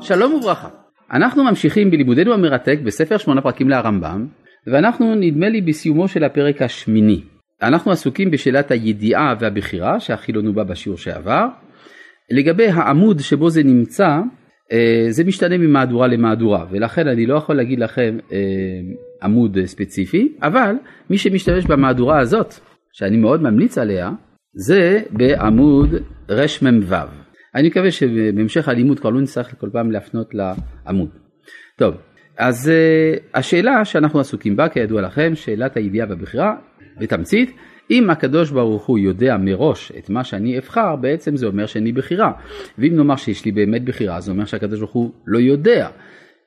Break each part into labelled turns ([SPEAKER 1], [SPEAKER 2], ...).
[SPEAKER 1] שלום וברכה. אנחנו ממשיכים בלימודנו המרתק בספר שמונה פרקים להרמב"ם, ואנחנו נדמה לי בסיומו של הפרק השמיני. אנחנו עסוקים בשאלת הידיעה והבחירה שהחילון הובא בשיעור שעבר. לגבי העמוד שבו זה נמצא, אה, זה משתנה ממהדורה למהדורה, ולכן אני לא יכול להגיד לכם אה, עמוד ספציפי, אבל מי שמשתמש במהדורה הזאת, שאני מאוד ממליץ עליה, זה בעמוד רמ"ו. אני מקווה שבהמשך הלימוד כבר לא נצטרך כל פעם להפנות לעמוד. טוב, אז uh, השאלה שאנחנו עסוקים בה, כידוע לכם, שאלת הידיעה והבחירה, בתמצית, אם הקדוש ברוך הוא יודע מראש את מה שאני אבחר, בעצם זה אומר שאני בחירה. ואם נאמר שיש לי באמת בחירה, זה אומר שהקדוש ברוך הוא לא יודע.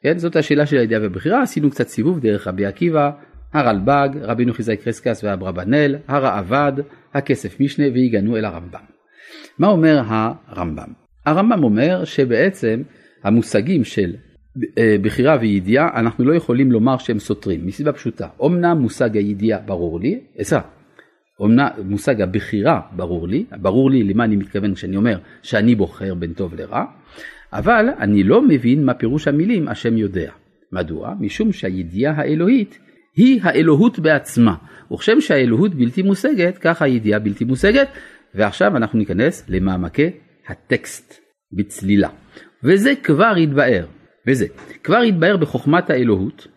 [SPEAKER 1] כן, זאת השאלה של הידיעה והבחירה, עשינו קצת סיבוב דרך רבי עקיבא, הרלב"ג, רבינו חיזאי קרסקס והברבנאל, הרעב"ד, הכסף משנה והגענו אל הרמב"ם. מה אומר הרמב"ם? הרמב"ם אומר שבעצם המושגים של אה, בחירה וידיעה אנחנו לא יכולים לומר שהם סותרים מסיבה פשוטה אמנם מושג הידיעה ברור לי, עזרה, אמנם מושג הבחירה ברור לי, ברור לי למה אני מתכוון כשאני אומר שאני בוחר בין טוב לרע, אבל אני לא מבין מה פירוש המילים השם יודע. מדוע? משום שהידיעה האלוהית היא האלוהות בעצמה. וכשם שהאלוהות בלתי מושגת, ככה הידיעה בלתי מושגת, ועכשיו אנחנו ניכנס למעמקי הטקסט בצלילה. וזה כבר התבאר, וזה, כבר התבאר בחוכמת האלוהות.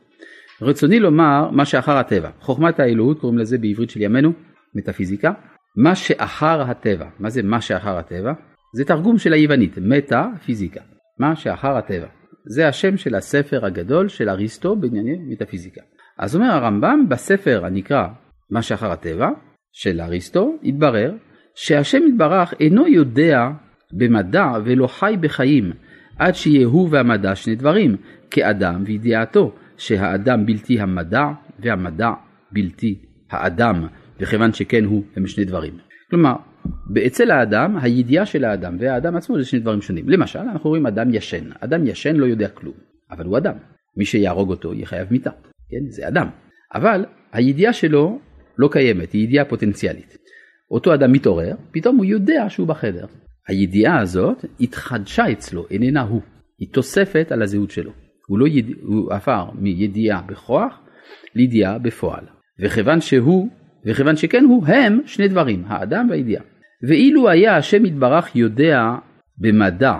[SPEAKER 1] רצוני לומר מה שאחר הטבע. חוכמת האלוהות קוראים לזה בעברית של ימינו מטאפיזיקה. מה שאחר הטבע. מה זה מה שאחר הטבע? זה תרגום של היוונית, מטה פיזיקה. מה שאחר הטבע. זה השם של הספר הגדול של אריסטו בענייני מטאפיזיקה. אז אומר הרמב"ם בספר הנקרא מה שאחר הטבע של אריסטו התברר שהשם יתברך אינו יודע במדע ולא חי בחיים עד שיהיה הוא והמדע שני דברים כאדם וידיעתו שהאדם בלתי המדע והמדע בלתי האדם וכיוון שכן הוא הם שני דברים. כלומר אצל האדם הידיעה של האדם והאדם עצמו זה שני דברים שונים. למשל אנחנו רואים אדם ישן, אדם ישן לא יודע כלום אבל הוא אדם. מי שיהרוג אותו יהיה חייב מיתה, כן? זה אדם. אבל הידיעה שלו לא קיימת, היא ידיעה פוטנציאלית. אותו אדם מתעורר, פתאום הוא יודע שהוא בחדר. הידיעה הזאת התחדשה אצלו, איננה הוא. היא תוספת על הזהות שלו. הוא, לא יד... הוא עבר מידיעה בכוח לידיעה בפועל. וכיוון שהוא, וכיוון שכן הוא, הם שני דברים, האדם והידיעה. ואילו היה השם יתברך יודע במדע,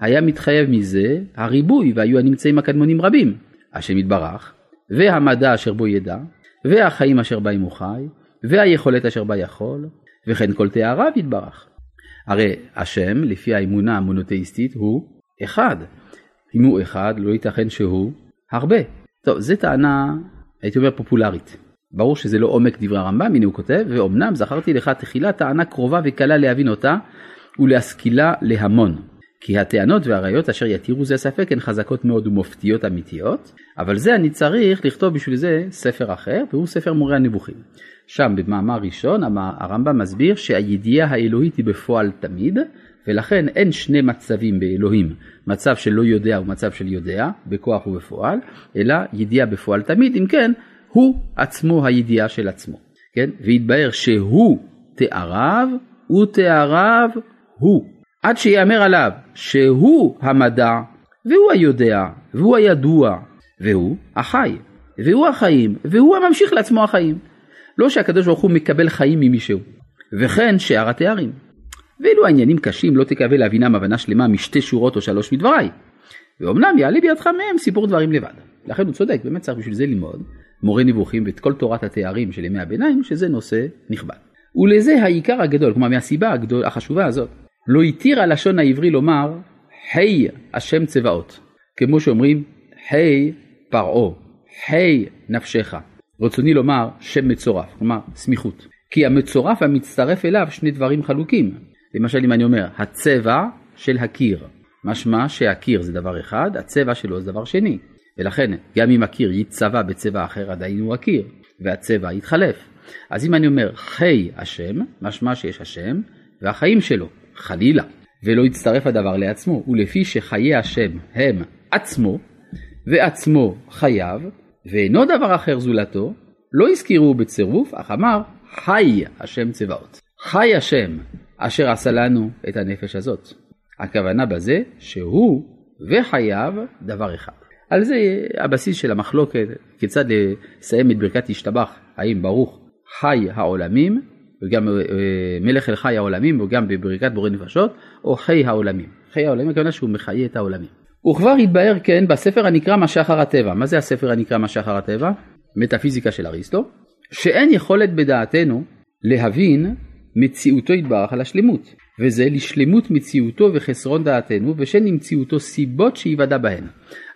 [SPEAKER 1] היה מתחייב מזה הריבוי והיו הנמצאים הקדמונים רבים. השם יתברך, והמדע אשר בו ידע, והחיים אשר בהם הוא חי, והיכולת אשר בה יכול, וכן כל תאריו יתברך. הרי השם, לפי האמונה המונותאיסטית, הוא אחד. אם הוא אחד, לא ייתכן שהוא הרבה. טוב, זו טענה, הייתי אומר, פופולרית. ברור שזה לא עומק דברי הרמב"ם, הנה הוא כותב, ואומנם זכרתי לך תחילה טענה קרובה וקלה להבין אותה ולהשכילה להמון. כי הטענות והראיות אשר יתירו זה ספק הן חזקות מאוד ומופתיות אמיתיות, אבל זה אני צריך לכתוב בשביל זה ספר אחר, והוא ספר מורה הנבוכים. שם במאמר ראשון הרמב"ם מסביר שהידיעה האלוהית היא בפועל תמיד, ולכן אין שני מצבים באלוהים, מצב של לא יודע ומצב של יודע, בכוח ובפועל, אלא ידיעה בפועל תמיד, אם כן, הוא עצמו הידיעה של עצמו, כן? והתבהר שהוא תאריו ותאריו הוא, עד שיאמר עליו שהוא המדע והוא היודע והוא הידוע והוא החי והוא החיים והוא הממשיך לעצמו החיים. לא שהקדוש ברוך הוא מקבל חיים ממישהו, וכן שאר התארים. ואילו העניינים קשים לא תקווה להבינם הבנה שלמה משתי שורות או שלוש מדבריי. ואומנם יעלה בידך מהם סיפור דברים לבד. לכן הוא צודק, באמת צריך בשביל זה ללמוד מורה נבוכים ואת כל תורת התארים של ימי הביניים, שזה נושא נכבד. ולזה העיקר הגדול, כלומר מהסיבה הגדול, החשובה הזאת, לא התיר הלשון העברי לומר, היי השם צבאות, כמו שאומרים, היי פרעה, היי נפשך. רצוני לומר שם מצורף, כלומר סמיכות. כי המצורף והמצטרף אליו שני דברים חלוקים. למשל אם אני אומר הצבע של הקיר, משמע שהקיר זה דבר אחד, הצבע שלו זה דבר שני. ולכן גם אם הקיר יצבע בצבע אחר עדיין הוא הקיר, והצבע יתחלף. אז אם אני אומר חי השם, משמע שיש השם, והחיים שלו, חלילה. ולא יצטרף הדבר לעצמו, ולפי שחיי השם הם עצמו, ועצמו חייו, ואינו דבר אחר זולתו, לא הזכירו בצירוף, אך אמר חי השם צבאות. חי השם אשר עשה לנו את הנפש הזאת. הכוונה בזה שהוא וחייו דבר אחד. על זה הבסיס של המחלוקת, כיצד לסיים את ברכת השתבח, האם ברוך חי העולמים, וגם אה, מלך אל חי העולמים, וגם בברכת בורא נפשות, או חי העולמים. חי העולמים הכוונה שהוא מחיה את העולמים. וכבר התבהר כן בספר הנקרא משחר הטבע. מה זה הספר הנקרא משחר הטבע? מטאפיזיקה של אריסטו. שאין יכולת בדעתנו להבין מציאותו יתברך על השלמות, וזה לשלמות מציאותו וחסרון דעתנו, ושאין למציאותו סיבות שיוודע בהן.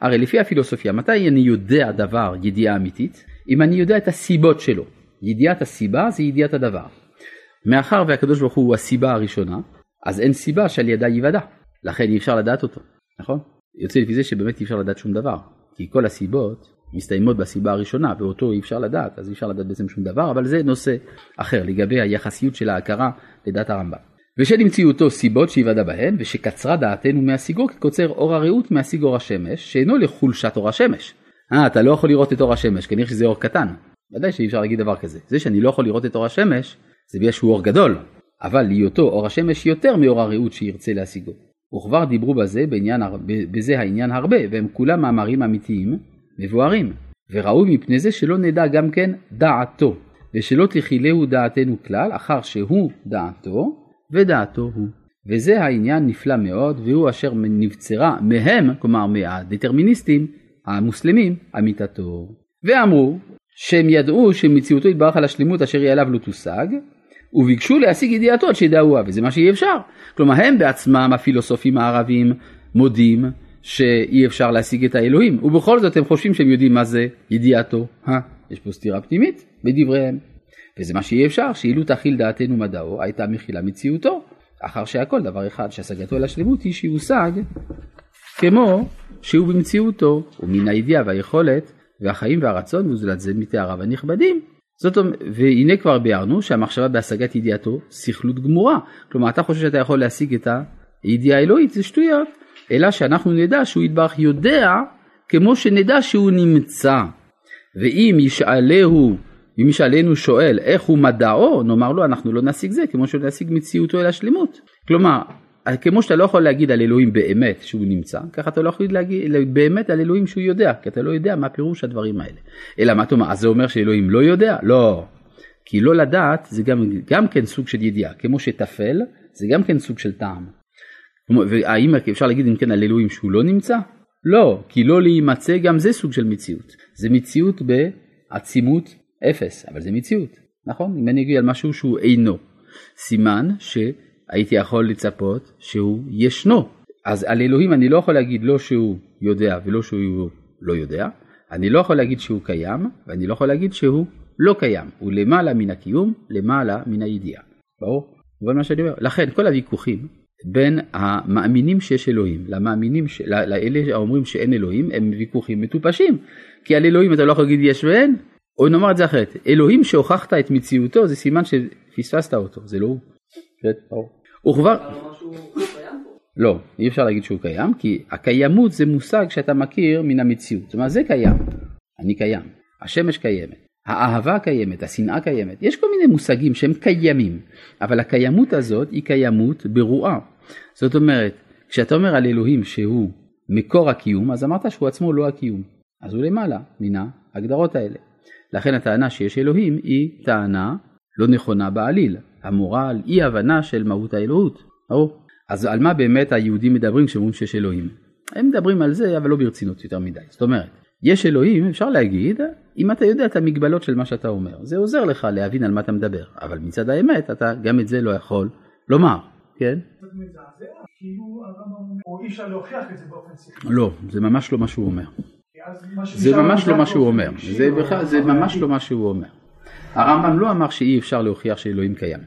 [SPEAKER 1] הרי לפי הפילוסופיה, מתי אני יודע דבר ידיעה אמיתית? אם אני יודע את הסיבות שלו. ידיעת הסיבה זה ידיעת הדבר. מאחר והקדוש ברוך הוא הסיבה הראשונה, אז אין סיבה שעל ידה ייוודע. לכן אי אפשר לדעת אותו, נכון? יוצא לפי זה שבאמת אי אפשר לדעת שום דבר. כי כל הסיבות מסתיימות בסיבה הראשונה ואותו אי אפשר לדעת אז אי אפשר לדעת בעצם שום דבר אבל זה נושא אחר לגבי היחסיות של ההכרה לדעת הרמב"ם. ושנמציאותו סיבות שיוודע בהן ושקצרה דעתנו מהשיגו כקוצר אור הרעות מהשיג אור השמש שאינו לחולשת אור השמש. אה אתה לא יכול לראות את אור השמש כנראה שזה אור קטן. ודאי שאי אפשר להגיד דבר כזה. זה שאני לא יכול לראות את אור השמש זה בגלל שהוא אור גדול אבל להיותו אור השמש יותר מאור הרעות שירצה להשיגו. וכבר דיברו בזה, בעניין, בזה העניין הרבה והם כולם מאמרים אמיתיים מבוארים, וראוי מפני זה שלא נדע גם כן דעתו, ושלא תכילהו דעתנו כלל, אחר שהוא דעתו, ודעתו הוא. וזה העניין נפלא מאוד, והוא אשר נבצרה מהם, כלומר מהדטרמיניסטים המוסלמים, אמיתתו. ואמרו שהם ידעו שמציאותו יתברך על השלמות אשר היא עליו לא תושג, וביקשו להשיג ידיעתו עד שידעוה, וזה מה שאי אפשר. כלומר הם בעצמם הפילוסופים הערבים מודים שאי אפשר להשיג את האלוהים, ובכל זאת הם חושבים שהם יודעים מה זה ידיעתו. אה, יש פה סתירה פנימית בדבריהם. וזה מה שאי אפשר, שאילו תכיל דעתנו מדעו, הייתה מכילה מציאותו, אחר שהכל דבר אחד, שהשגתו אל השלמות היא שיושג כמו שהוא במציאותו, ומן הידיעה והיכולת והחיים והרצון וזולת זה מתאריו הנכבדים. זאת אומרת, והנה כבר ביארנו שהמחשבה בהשגת ידיעתו סכלות גמורה. כלומר, אתה חושב שאתה יכול להשיג את הידיעה האלוהית, זה שטויות. אלא שאנחנו נדע שהוא יתברך יודע כמו שנדע שהוא נמצא. ואם ישאלהו, אם ישאלנו שואל איך הוא מדעו, נאמר לו אנחנו לא נשיג זה כמו שנשיג מציאותו אל השלמות. כלומר, כמו שאתה לא יכול להגיד על אלוהים באמת שהוא נמצא, ככה אתה לא יכול להגיד באמת על אלוהים שהוא יודע, כי אתה לא יודע מה פירוש הדברים האלה. אלא מה אתה אומר, אז זה אומר שאלוהים לא יודע? לא. כי לא לדעת זה גם, גם כן סוג של ידיעה, כמו שטפל זה גם כן סוג של טעם. והאם אפשר להגיד אם כן על אלוהים שהוא לא נמצא? לא, כי לא להימצא גם זה סוג של מציאות. זה מציאות בעצימות אפס, אבל זה מציאות, נכון? אם אני אגיד על משהו שהוא אינו, סימן שהייתי יכול לצפות שהוא ישנו. אז על אלוהים אני לא יכול להגיד לא שהוא יודע ולא שהוא לא יודע, אני לא יכול להגיד שהוא קיים ואני לא יכול להגיד שהוא לא קיים, הוא למעלה מן הקיום, למעלה מן הידיעה. ברור? מה שאני אומר. לכן כל הוויכוחים בין המאמינים שיש אלוהים למאמינים, ש... לאלה האומרים שאין אלוהים הם ויכוחים מטופשים. כי על אלוהים אתה לא יכול להגיד יש ואין. או נאמר את זה אחרת אלוהים שהוכחת את מציאותו זה סימן שפספסת אותו זה לא הוא. הוא כבר... לא אי אפשר להגיד שהוא קיים כי הקיימות זה מושג שאתה מכיר מן המציאות. זאת אומרת זה קיים. אני קיים. השמש קיימת. האהבה קיימת, השנאה קיימת, יש כל מיני מושגים שהם קיימים, אבל הקיימות הזאת היא קיימות ברואה. זאת אומרת, כשאתה אומר על אלוהים שהוא מקור הקיום, אז אמרת שהוא עצמו לא הקיום. אז הוא למעלה מן ההגדרות האלה. לכן הטענה שיש אלוהים היא טענה לא נכונה בעליל, המורה על אי הבנה של מהות האלוהות. ברור. אז על מה באמת היהודים מדברים כשאומרים שיש אלוהים? הם מדברים על זה אבל לא ברצינות יותר מדי. זאת אומרת, יש אלוהים, אפשר להגיד, אם אתה יודע את המגבלות של מה שאתה אומר. זה עוזר לך להבין על מה אתה מדבר, אבל מצד האמת אתה גם את זה לא יכול לומר, כן? כאילו לא, זה ממש לא מה שהוא אומר. זה ממש לא מה שהוא אומר, זה ממש לא מה שהוא אומר. הרמב"ם לא אמר שאי אפשר להוכיח שאלוהים קיים.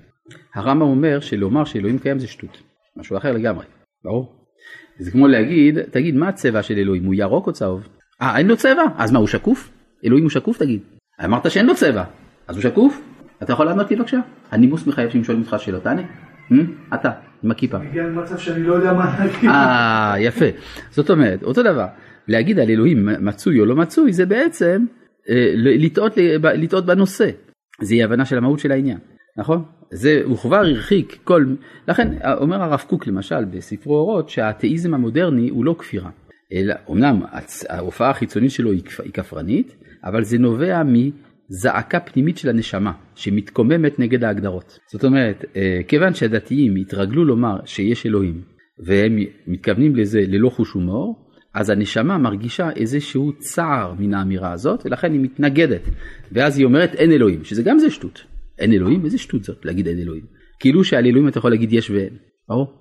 [SPEAKER 1] הרמב"ם אומר שלומר שאלוהים קיים זה שטות, משהו אחר לגמרי, ברור? זה כמו להגיד, תגיד מה הצבע של אלוהים, הוא ירוק או צהוב? אה, אין לו צבע? אז מה, הוא שקוף? אלוהים הוא שקוף תגיד. אמרת שאין לו צבע, אז הוא שקוף? אתה יכול לענות לי בבקשה? הנימוס מחייב שאם שואלים אותך שאלות, תענה. Hmm? אתה, עם הכיפה.
[SPEAKER 2] הגיע למצב שאני לא יודע מה
[SPEAKER 1] להגיד. אה, יפה. זאת אומרת, אותו דבר, להגיד על אלוהים מצוי או לא מצוי, זה בעצם אה, לטעות, לטעות בנושא. זה אי הבנה של המהות של העניין. נכון? זה, הוא כבר הרחיק כל, לכן אומר הרב קוק למשל בספרו אורות שהאתאיזם המודרני הוא לא כפירה. אלא, אמנם ההופעה החיצונית שלו היא כפרנית, אבל זה נובע מזעקה פנימית של הנשמה שמתקוממת נגד ההגדרות. זאת אומרת, אה, כיוון שהדתיים התרגלו לומר שיש אלוהים והם מתכוונים לזה ללא חוש הומור, אז הנשמה מרגישה איזשהו צער מן האמירה הזאת ולכן היא מתנגדת ואז היא אומרת אין אלוהים שזה גם זה שטות אין אלוהים איזה שטות זאת להגיד אין אלוהים כאילו שעל אלוהים אתה יכול להגיד יש ואין ברור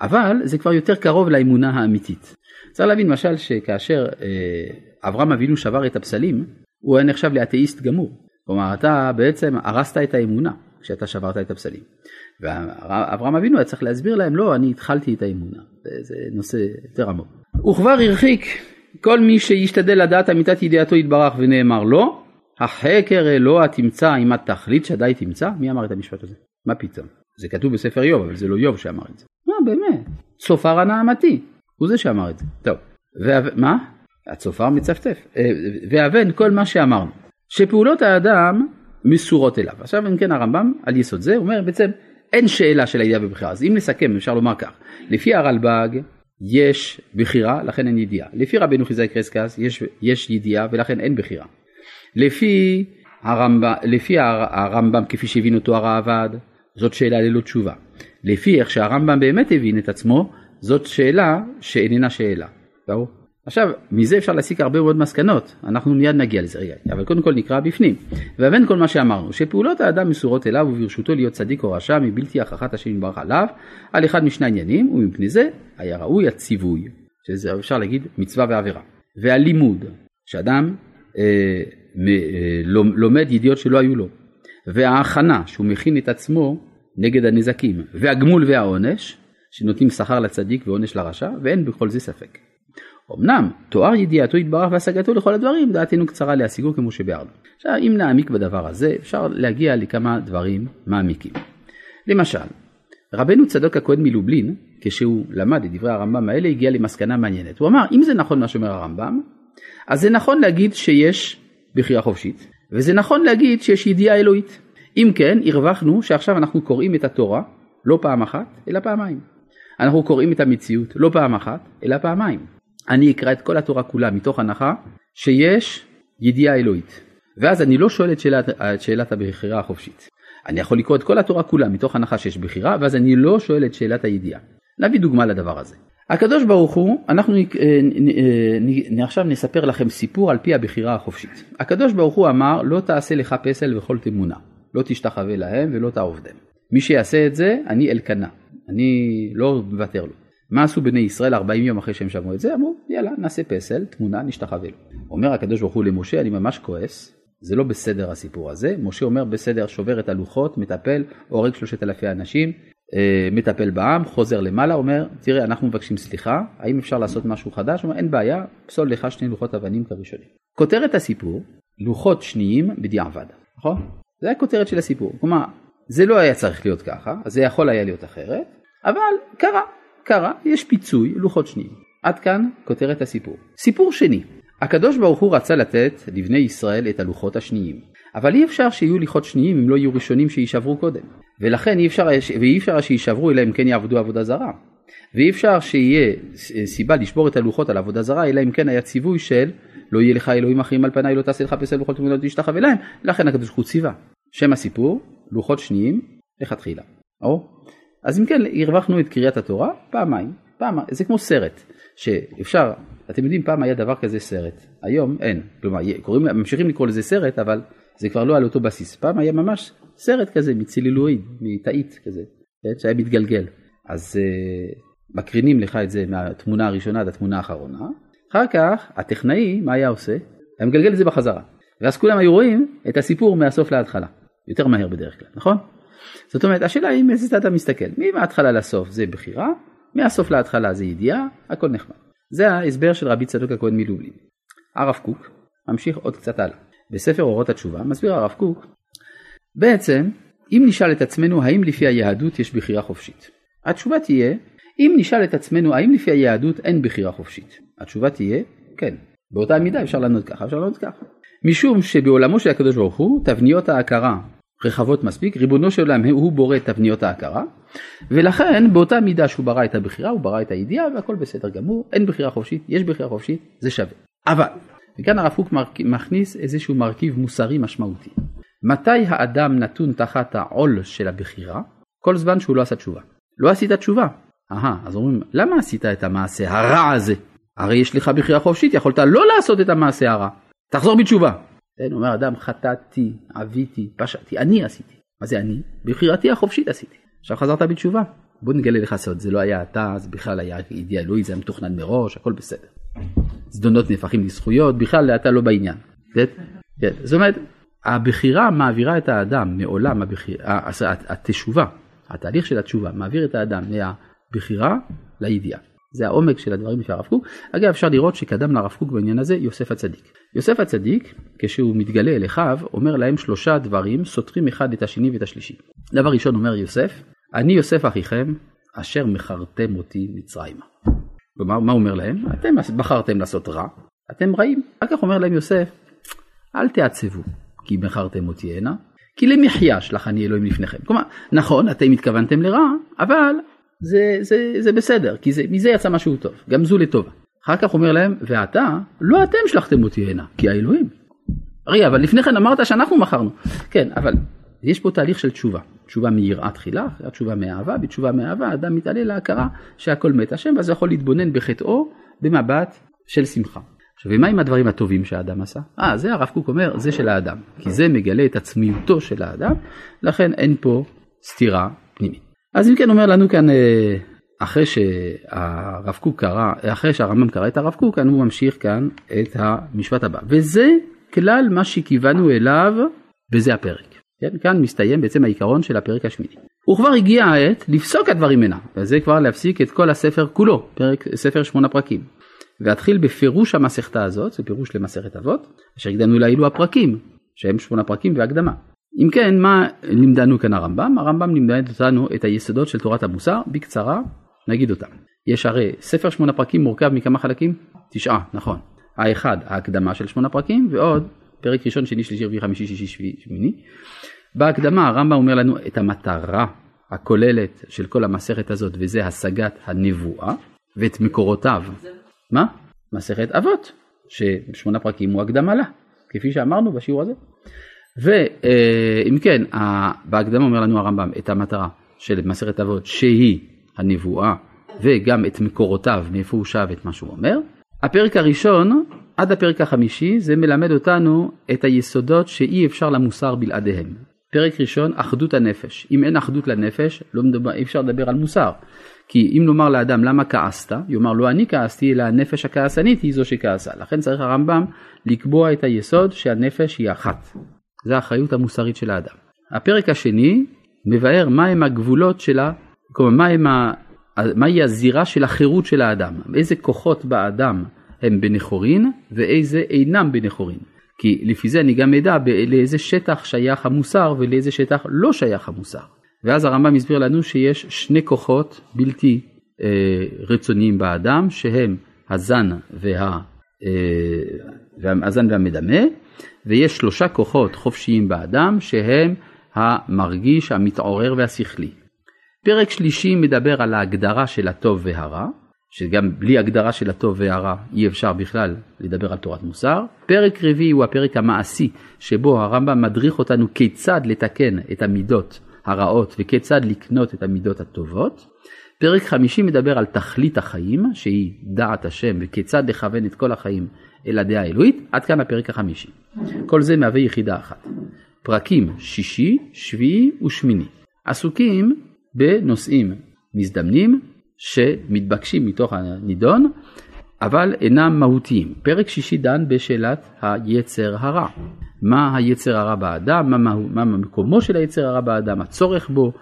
[SPEAKER 1] אבל זה כבר יותר קרוב לאמונה האמיתית. צריך להבין למשל שכאשר אה, אברהם אבינו שבר את הפסלים הוא היה נחשב לאתאיסט גמור כלומר אתה בעצם הרסת את האמונה כשאתה שברת את הפסלים. ואברהם אבינו היה צריך להסביר להם לא אני התחלתי את האמונה זה נושא יותר עמוק. הוא כבר הרחיק כל מי שישתדל לדעת אמיתת ידיעתו יתברך ונאמר לו, החקר אלוה תמצא אם תחליט שדי תמצא? מי אמר את המשפט הזה? מה פתאום? זה כתוב בספר איוב אבל זה לא איוב שאמר את זה. מה באמת? צופר הנעמתי, הוא זה שאמר את זה. טוב, ומה? הצופר מצפצף. אה, והבן כל מה שאמרנו, שפעולות האדם מסורות אליו. עכשיו אם כן הרמב"ם על יסוד זה אומר בעצם אין שאלה של הידיעה בבחירה. אז אם נסכם אפשר לומר כך, לפי הרלב"ג יש בחירה, לכן אין ידיעה. לפי רבנו חיזאי קרסקס יש, יש ידיעה ולכן אין בחירה. לפי הרמב"ם, לפי הרמב"ם כפי שהבין אותו הרעב"ד, זאת שאלה ללא תשובה. לפי איך שהרמב"ם באמת הבין את עצמו, זאת שאלה שאיננה שאלה. ברור? עכשיו, מזה אפשר להסיק הרבה מאוד מסקנות, אנחנו מיד נגיע לזה רגע, אבל קודם כל נקרא בפנים. והבן כל מה שאמרנו, שפעולות האדם מסורות אליו וברשותו להיות צדיק או רשע מבלתי הכרחת השם יתברך עליו, על אחד משני עניינים, ומפני זה היה ראוי הציווי, שזה אפשר להגיד מצווה ועבירה. והלימוד, שאדם אה, מ, אה, לומד ידיעות שלא היו לו, וההכנה, שהוא מכין את עצמו נגד הנזקים, והגמול והעונש, שנותנים שכר לצדיק ועונש לרשע, ואין בכל זה ספק. אמנם תואר ידיעתו יתברך והשגתו לכל הדברים דעתנו קצרה להשיגו כמו שביארנו. עכשיו אם נעמיק בדבר הזה אפשר להגיע לכמה דברים מעמיקים. למשל רבנו צדוק הכהן מלובלין כשהוא למד את דברי הרמב"ם האלה הגיע למסקנה מעניינת. הוא אמר אם זה נכון מה שאומר הרמב"ם אז זה נכון להגיד שיש בחירה חופשית וזה נכון להגיד שיש ידיעה אלוהית. אם כן הרווחנו שעכשיו אנחנו קוראים את התורה לא פעם אחת אלא פעמיים. אנחנו קוראים את המציאות לא פעם אחת אלא פעמיים. אני אקרא את כל התורה כולה מתוך הנחה שיש ידיעה אלוהית. ואז אני לא שואל את שאלת, את שאלת הבחירה החופשית. אני יכול לקרוא את כל התורה כולה מתוך הנחה שיש בחירה, ואז אני לא שואל את שאלת הידיעה. נביא דוגמה לדבר הזה. הקדוש ברוך הוא, אנחנו אה, אה, עכשיו נספר לכם סיפור על פי הבחירה החופשית. הקדוש ברוך הוא אמר לא תעשה לך פסל וכל תמונה, לא תשתחווה להם ולא תעובדם. מי שיעשה את זה, אני אלקנה, אני לא מוותר לו. מה עשו בני ישראל 40 יום אחרי שהם שמעו את זה? אמרו יאללה נעשה פסל, תמונה, נשתחווה לו. אומר הקדוש ברוך הוא למשה אני ממש כועס, זה לא בסדר הסיפור הזה. משה אומר בסדר שובר את הלוחות, מטפל, הורג שלושת אלפי אנשים, אה, מטפל בעם, חוזר למעלה, אומר תראה אנחנו מבקשים סליחה, האם אפשר לעשות משהו חדש? הוא אומר אין בעיה, פסול לך שני לוחות אבנים כראשונים. כותרת הסיפור, לוחות שניים בדיעבד, נכון? זה הכותרת של הסיפור. כלומר זה לא היה צריך להיות ככה, זה יכול היה להיות אחרת, אבל קרה. קרה, יש פיצוי, לוחות שניים. עד כאן כותרת הסיפור. סיפור שני, הקדוש ברוך הוא רצה לתת לבני ישראל את הלוחות השניים. אבל אי אפשר שיהיו לוחות שניים אם לא יהיו ראשונים שיישברו קודם. ולכן אי אפשר, ואי אפשר שיישברו אלא אם כן יעבדו עבודה זרה. ואי אפשר שיהיה סיבה לשבור את הלוחות על עבודה זרה אלא אם כן היה ציווי של לא יהיה לך אלוהים אחרים על פניי לא תעשה לך פסל בכל תמונות תשתחווה להם לכן הקדוש ברוך הוא ציווה. שם הסיפור לוחות שניים לכתחילה. או? אז אם כן הרווחנו את קריאת התורה פעמיים, פעמיים, זה כמו סרט שאפשר, אתם יודעים פעם היה דבר כזה סרט, היום אין, כלומר קוראים, ממשיכים לקרוא לזה סרט אבל זה כבר לא על אותו בסיס, פעם היה ממש סרט כזה מצילילואיד, מתאית כזה, כן, שהיה מתגלגל, אז uh, מקרינים לך את זה מהתמונה הראשונה עד התמונה האחרונה, אחר כך הטכנאי מה היה עושה? היה מגלגל את זה בחזרה, ואז כולם היו רואים את הסיפור מהסוף להתחלה, יותר מהר בדרך כלל, נכון? זאת אומרת השאלה היא מאיזה צד אתה מסתכל, מההתחלה לסוף זה בחירה, מהסוף להתחלה זה ידיעה, הכל נחמד. זה ההסבר של רבי צדוק הכהן מלובלין. הרב קוק ממשיך עוד קצת הלאה. בספר אורות התשובה מסביר הרב קוק, בעצם אם נשאל את עצמנו האם לפי היהדות יש בחירה חופשית, התשובה תהיה אם נשאל את עצמנו האם לפי היהדות אין בחירה חופשית, התשובה תהיה כן. באותה מידה אפשר לענות ככה, אפשר לענות ככה. משום שבעולמו של הקדוש ברוך הוא תבניות ההכרה רחבות מספיק, ריבונו של עולם הוא בורא את תבניות ההכרה, ולכן באותה מידה שהוא ברא את הבחירה, הוא ברא את הידיעה והכל בסדר גמור, אין בחירה חופשית, יש בחירה חופשית, זה שווה. אבל, וכאן הרב קוק מכניס איזשהו מרכיב מוסרי משמעותי. מתי האדם נתון תחת העול של הבחירה? כל זמן שהוא לא עשה תשובה. לא עשית תשובה. אהה, אז אומרים, למה עשית את המעשה הרע הזה? הרי יש לך בחירה חופשית, יכולת לא לעשות את המעשה הרע. תחזור בתשובה. כן, אומר אדם, חטאתי, עוויתי, פשעתי, אני עשיתי. מה זה אני? בחירתי החופשית עשיתי. עכשיו חזרת בתשובה. בוא נגלה לך סוד, זה לא היה אתה, זה בכלל היה ידיעה אלוהי, זה היה מתוכנן מראש, הכל בסדר. זדונות נהפכים לזכויות, בכלל אתה לא בעניין. כן? כן. זאת אומרת, הבחירה מעבירה את האדם מעולם הבחירה, התשובה, התהליך של התשובה מעביר את האדם מהבחירה לידיעה. זה העומק של הדברים של הרב קוק. אגב אפשר לראות שקדם לרב קוק בעניין הזה יוסף הצדיק. יוסף הצדיק כשהוא מתגלה אל אחיו אומר להם שלושה דברים סותרים אחד את השני ואת השלישי. דבר ראשון אומר יוסף אני יוסף אחיכם אשר מכרתם אותי מצרימה. כלומר מה הוא אומר להם? אתם בחרתם לעשות רע אתם רעים. אחר כך אומר להם יוסף אל תעצבו כי מכרתם אותי הנה כי למחיה שלח אני אלוהים לפניכם. כלומר נכון אתם התכוונתם לרע אבל זה, זה, זה בסדר, כי זה, מזה יצא משהו טוב, גם זו לטובה. אחר כך אומר להם, ועתה, לא אתם שלחתם אותי הנה, כי האלוהים. רגע, אבל לפני כן אמרת שאנחנו מכרנו. כן, אבל יש פה תהליך של תשובה. תשובה מיראה תחילה, תשובה מאהבה, בתשובה מאהבה אדם מתעלה להכרה שהכל מת השם, ואז הוא יכול להתבונן בחטאו במבט של שמחה. עכשיו, ומה עם הדברים הטובים שהאדם עשה? אה, זה הרב קוק אומר, זה של האדם. כי זה מגלה את עצמיותו של האדם, לכן אין פה סתירה. אז אם כן אומר לנו כאן אה, אחרי שהרב קוק קרא, אחרי שהרמב"ם קרא את הרב קוק, כאן הוא ממשיך כאן את המשפט הבא. וזה כלל מה שכיוונו אליו וזה הפרק. כן? כאן מסתיים בעצם העיקרון של הפרק השמיני. וכבר הגיע העת לפסוק הדברים הנה, וזה כבר להפסיק את כל הספר כולו, פרק, ספר שמונה פרקים. ואתחיל בפירוש המסכתה הזאת, זה פירוש למסכת אבות, אשר הקדמנו לאילו הפרקים, שהם שמונה פרקים והקדמה. אם כן, מה לימדנו כאן הרמב"ם? הרמב"ם לימד אותנו את היסודות של תורת המוסר, בקצרה נגיד אותם. יש הרי ספר שמונה פרקים מורכב מכמה חלקים? תשעה, נכון. האחד, ההקדמה של שמונה פרקים, ועוד פרק ראשון, שני, שלישי, רביעי, חמישי, שישי, שביעי, שמיני. בהקדמה הרמב"ם אומר לנו את המטרה הכוללת של כל המסכת הזאת, וזה השגת הנבואה, ואת מקורותיו. מה? מסכת אבות, ששמונה פרקים הוא הקדמה לה, כפי שאמרנו בשיעור הזה. ואם כן, בהקדמה אומר לנו הרמב"ם את המטרה של מסכת אבות שהיא הנבואה וגם את מקורותיו מאיפה הוא שב את מה שהוא אומר. הפרק הראשון עד הפרק החמישי זה מלמד אותנו את היסודות שאי אפשר למוסר בלעדיהם. פרק ראשון אחדות הנפש. אם אין אחדות לנפש לא מדבר, אי אפשר לדבר על מוסר. כי אם נאמר לאדם למה כעסת? יאמר לא אני כעסתי אלא הנפש הכעסנית היא זו שכעסה. לכן צריך הרמב"ם לקבוע את היסוד שהנפש היא אחת זה האחריות המוסרית של האדם. הפרק השני מבאר מהם הגבולות שלה, כלומר מהם ה... מהי הזירה של החירות של האדם, איזה כוחות באדם הם בנכורין ואיזה אינם בנכורין. כי לפי זה אני גם אדע לאיזה שטח שייך המוסר ולאיזה שטח לא שייך המוסר. ואז הרמב"ם הסביר לנו שיש שני כוחות בלתי אה, רצוניים באדם שהם הזן וה, אה, הזן והמדמה ויש שלושה כוחות חופשיים באדם שהם המרגיש, המתעורר והשכלי. פרק שלישי מדבר על ההגדרה של הטוב והרע, שגם בלי הגדרה של הטוב והרע אי אפשר בכלל לדבר על תורת מוסר. פרק רביעי הוא הפרק המעשי, שבו הרמב"ם מדריך אותנו כיצד לתקן את המידות הרעות וכיצד לקנות את המידות הטובות. פרק חמישי מדבר על תכלית החיים, שהיא דעת השם, וכיצד לכוון את כל החיים אל הדעה האלוהית, עד כאן הפרק החמישי. כל זה מהווה יחידה אחת. פרקים שישי, שביעי ושמיני עסוקים בנושאים מזדמנים שמתבקשים מתוך הנידון, אבל אינם מהותיים. פרק שישי דן בשאלת היצר הרע. מה היצר הרע באדם, מה, מה, מה מקומו של היצר הרע באדם, הצורך בו,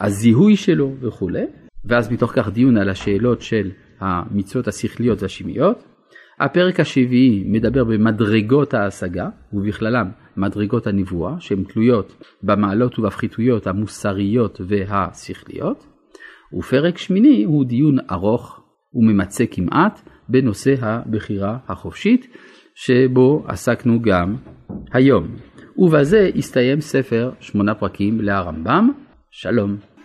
[SPEAKER 1] הזיהוי שלו וכולי. ואז מתוך כך דיון על השאלות של המצוות השכליות והשמיות. הפרק השביעי מדבר במדרגות ההשגה, ובכללם מדרגות הנבואה, שהן תלויות במעלות ובפחיתויות המוסריות והשכליות. ופרק שמיני הוא דיון ארוך וממצה כמעט בנושא הבחירה החופשית, שבו עסקנו גם היום. ובזה הסתיים ספר שמונה פרקים להרמב"ם. שלום.